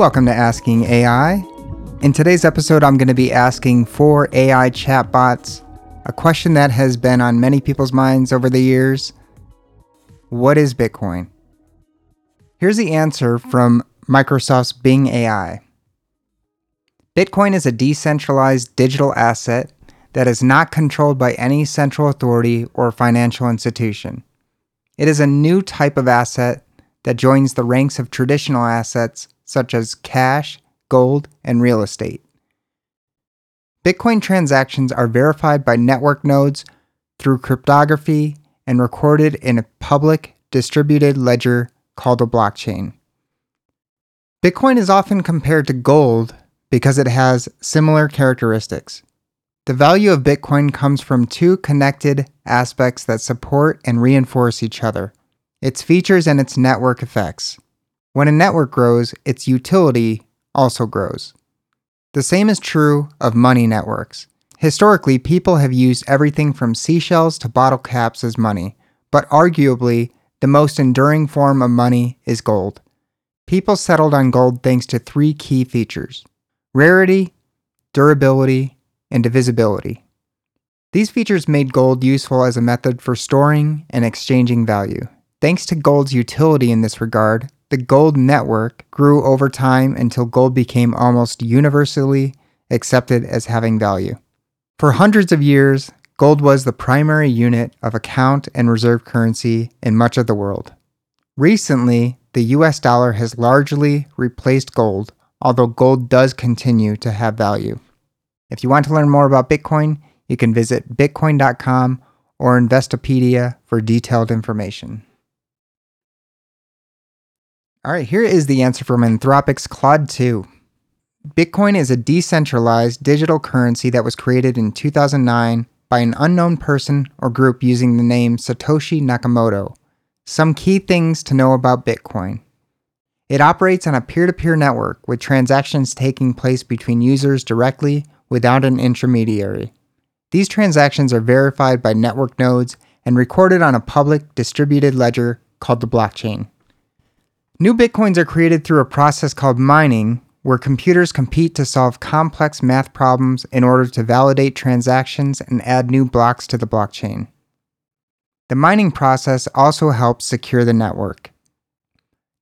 Welcome to Asking AI. In today's episode, I'm going to be asking four AI chatbots a question that has been on many people's minds over the years What is Bitcoin? Here's the answer from Microsoft's Bing AI Bitcoin is a decentralized digital asset that is not controlled by any central authority or financial institution. It is a new type of asset that joins the ranks of traditional assets such as cash, gold, and real estate. Bitcoin transactions are verified by network nodes through cryptography and recorded in a public distributed ledger called a blockchain. Bitcoin is often compared to gold because it has similar characteristics. The value of Bitcoin comes from two connected aspects that support and reinforce each other its features and its network effects. When a network grows, its utility also grows. The same is true of money networks. Historically, people have used everything from seashells to bottle caps as money, but arguably, the most enduring form of money is gold. People settled on gold thanks to three key features rarity, durability, and divisibility. These features made gold useful as a method for storing and exchanging value. Thanks to gold's utility in this regard, the gold network grew over time until gold became almost universally accepted as having value. For hundreds of years, gold was the primary unit of account and reserve currency in much of the world. Recently, the US dollar has largely replaced gold, although gold does continue to have value. If you want to learn more about Bitcoin, you can visit bitcoin.com or Investopedia for detailed information. All right, here is the answer from Anthropic's Claude 2. Bitcoin is a decentralized digital currency that was created in 2009 by an unknown person or group using the name Satoshi Nakamoto. Some key things to know about Bitcoin. It operates on a peer to peer network with transactions taking place between users directly without an intermediary. These transactions are verified by network nodes and recorded on a public distributed ledger called the blockchain. New bitcoins are created through a process called mining, where computers compete to solve complex math problems in order to validate transactions and add new blocks to the blockchain. The mining process also helps secure the network.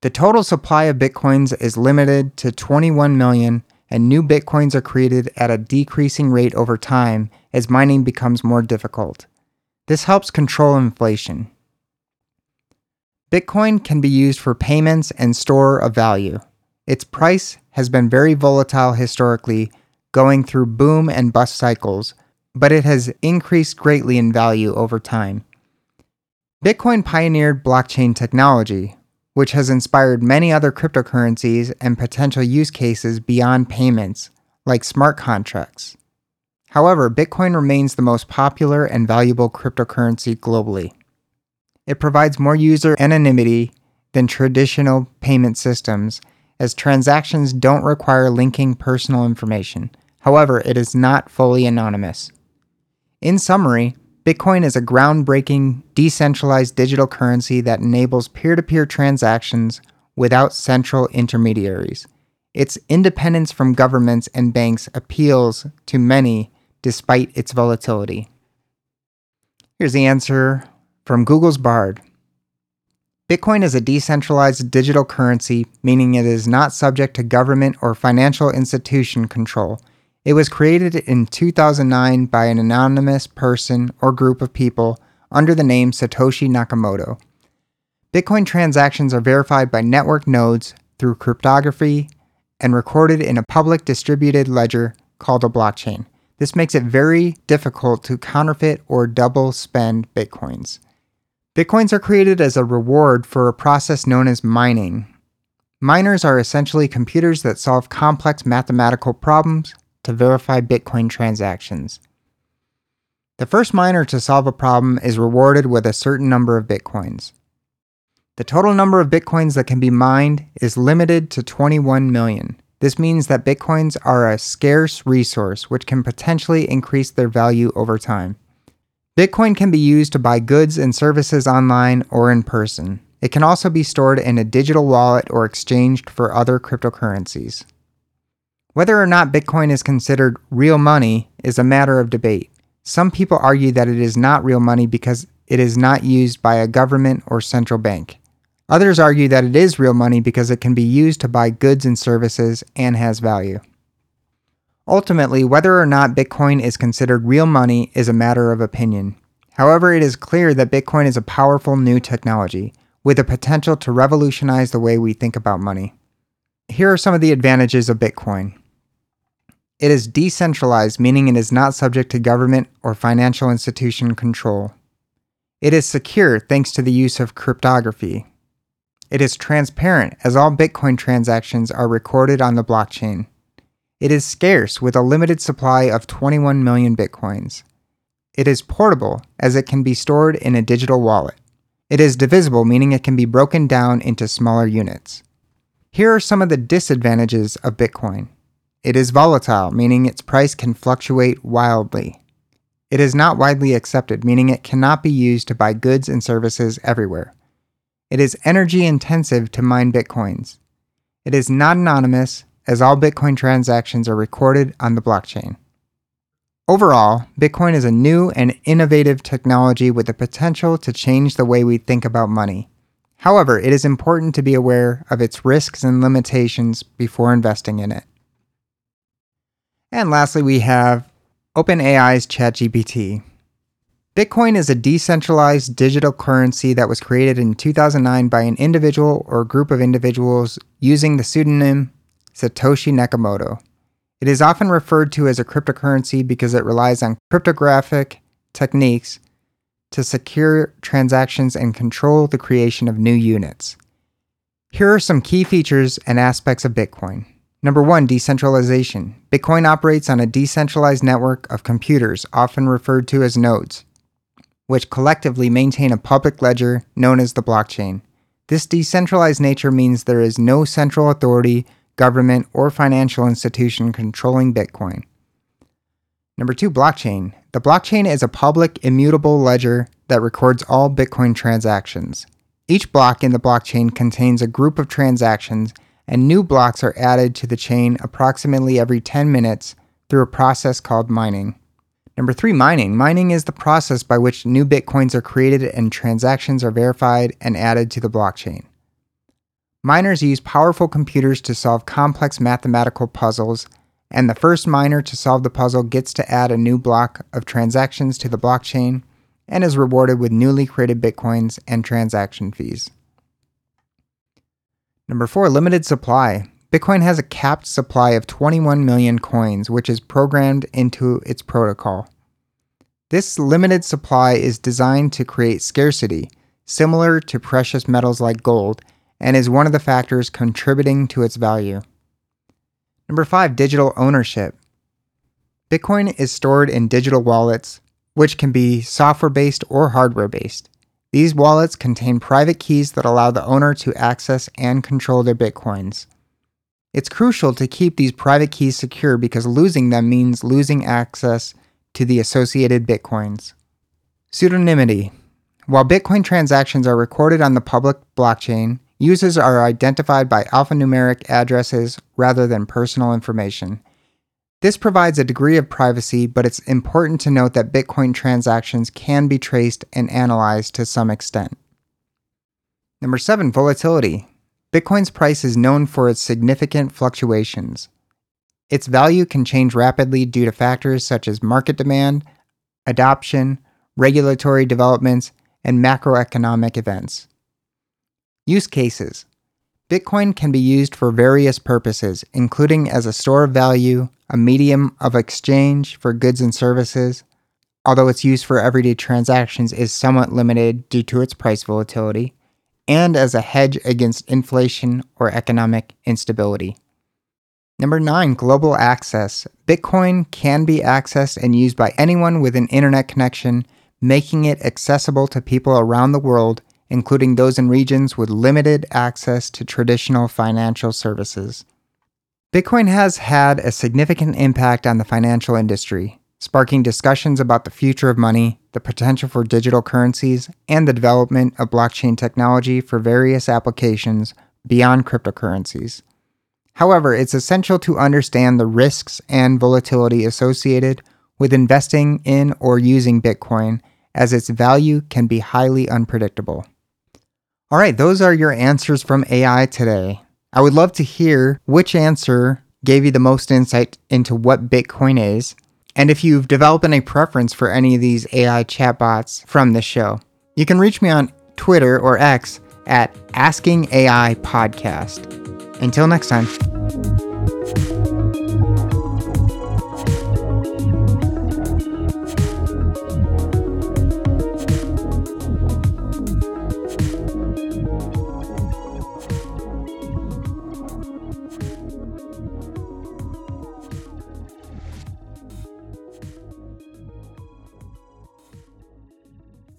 The total supply of bitcoins is limited to 21 million, and new bitcoins are created at a decreasing rate over time as mining becomes more difficult. This helps control inflation. Bitcoin can be used for payments and store of value. Its price has been very volatile historically, going through boom and bust cycles, but it has increased greatly in value over time. Bitcoin pioneered blockchain technology, which has inspired many other cryptocurrencies and potential use cases beyond payments, like smart contracts. However, Bitcoin remains the most popular and valuable cryptocurrency globally. It provides more user anonymity than traditional payment systems, as transactions don't require linking personal information. However, it is not fully anonymous. In summary, Bitcoin is a groundbreaking, decentralized digital currency that enables peer to peer transactions without central intermediaries. Its independence from governments and banks appeals to many despite its volatility. Here's the answer from Google's Bard Bitcoin is a decentralized digital currency, meaning it is not subject to government or financial institution control. It was created in 2009 by an anonymous person or group of people under the name Satoshi Nakamoto. Bitcoin transactions are verified by network nodes through cryptography and recorded in a public distributed ledger called a blockchain. This makes it very difficult to counterfeit or double spend bitcoins. Bitcoins are created as a reward for a process known as mining. Miners are essentially computers that solve complex mathematical problems to verify Bitcoin transactions. The first miner to solve a problem is rewarded with a certain number of Bitcoins. The total number of Bitcoins that can be mined is limited to 21 million. This means that Bitcoins are a scarce resource which can potentially increase their value over time. Bitcoin can be used to buy goods and services online or in person. It can also be stored in a digital wallet or exchanged for other cryptocurrencies. Whether or not Bitcoin is considered real money is a matter of debate. Some people argue that it is not real money because it is not used by a government or central bank. Others argue that it is real money because it can be used to buy goods and services and has value. Ultimately, whether or not Bitcoin is considered real money is a matter of opinion. However, it is clear that Bitcoin is a powerful new technology with the potential to revolutionize the way we think about money. Here are some of the advantages of Bitcoin. It is decentralized, meaning it is not subject to government or financial institution control. It is secure thanks to the use of cryptography. It is transparent as all Bitcoin transactions are recorded on the blockchain. It is scarce with a limited supply of 21 million Bitcoins. It is portable as it can be stored in a digital wallet. It is divisible, meaning it can be broken down into smaller units. Here are some of the disadvantages of Bitcoin. It is volatile, meaning its price can fluctuate wildly. It is not widely accepted, meaning it cannot be used to buy goods and services everywhere. It is energy intensive to mine Bitcoins. It is not anonymous, as all Bitcoin transactions are recorded on the blockchain. Overall, Bitcoin is a new and innovative technology with the potential to change the way we think about money. However, it is important to be aware of its risks and limitations before investing in it. And lastly, we have OpenAI's ChatGPT. Bitcoin is a decentralized digital currency that was created in 2009 by an individual or group of individuals using the pseudonym Satoshi Nakamoto. It is often referred to as a cryptocurrency because it relies on cryptographic techniques to secure transactions and control the creation of new units. Here are some key features and aspects of Bitcoin. Number one, decentralization. Bitcoin operates on a decentralized network of computers, often referred to as nodes, which collectively maintain a public ledger known as the blockchain. This decentralized nature means there is no central authority government, or financial institution controlling Bitcoin. Number two, blockchain. The blockchain is a public, immutable ledger that records all Bitcoin transactions. Each block in the blockchain contains a group of transactions, and new blocks are added to the chain approximately every 10 minutes through a process called mining. Number three, mining. Mining is the process by which new Bitcoins are created and transactions are verified and added to the blockchain. Miners use powerful computers to solve complex mathematical puzzles, and the first miner to solve the puzzle gets to add a new block of transactions to the blockchain and is rewarded with newly created bitcoins and transaction fees. Number four, limited supply. Bitcoin has a capped supply of 21 million coins, which is programmed into its protocol. This limited supply is designed to create scarcity, similar to precious metals like gold, and is one of the factors contributing to its value. Number five, digital ownership. Bitcoin is stored in digital wallets, which can be software based or hardware based. These wallets contain private keys that allow the owner to access and control their Bitcoins. It's crucial to keep these private keys secure because losing them means losing access to the associated Bitcoins. Pseudonymity. While Bitcoin transactions are recorded on the public blockchain, Users are identified by alphanumeric addresses rather than personal information. This provides a degree of privacy, but it's important to note that Bitcoin transactions can be traced and analyzed to some extent. Number seven, volatility. Bitcoin's price is known for its significant fluctuations. Its value can change rapidly due to factors such as market demand, adoption, regulatory developments, and macroeconomic events. Use cases Bitcoin can be used for various purposes, including as a store of value, a medium of exchange for goods and services, although its use for everyday transactions is somewhat limited due to its price volatility, and as a hedge against inflation or economic instability. Number nine, global access. Bitcoin can be accessed and used by anyone with an internet connection, making it accessible to people around the world including those in regions with limited access to traditional financial services. Bitcoin has had a significant impact on the financial industry. sparking discussions about the future of money, the potential for digital currencies, and the development of blockchain technology for various applications beyond cryptocurrencies. However, it's essential to understand the risks and volatility associated with investing in or using Bitcoin, as its value can be highly unpredictable. All right, those are your answers from AI today. I would love to hear which answer gave you the most insight into what Bitcoin is, and if you've developed any preference for any of these AI chatbots from this show. You can reach me on Twitter or X at Asking AI Podcast. Until next time.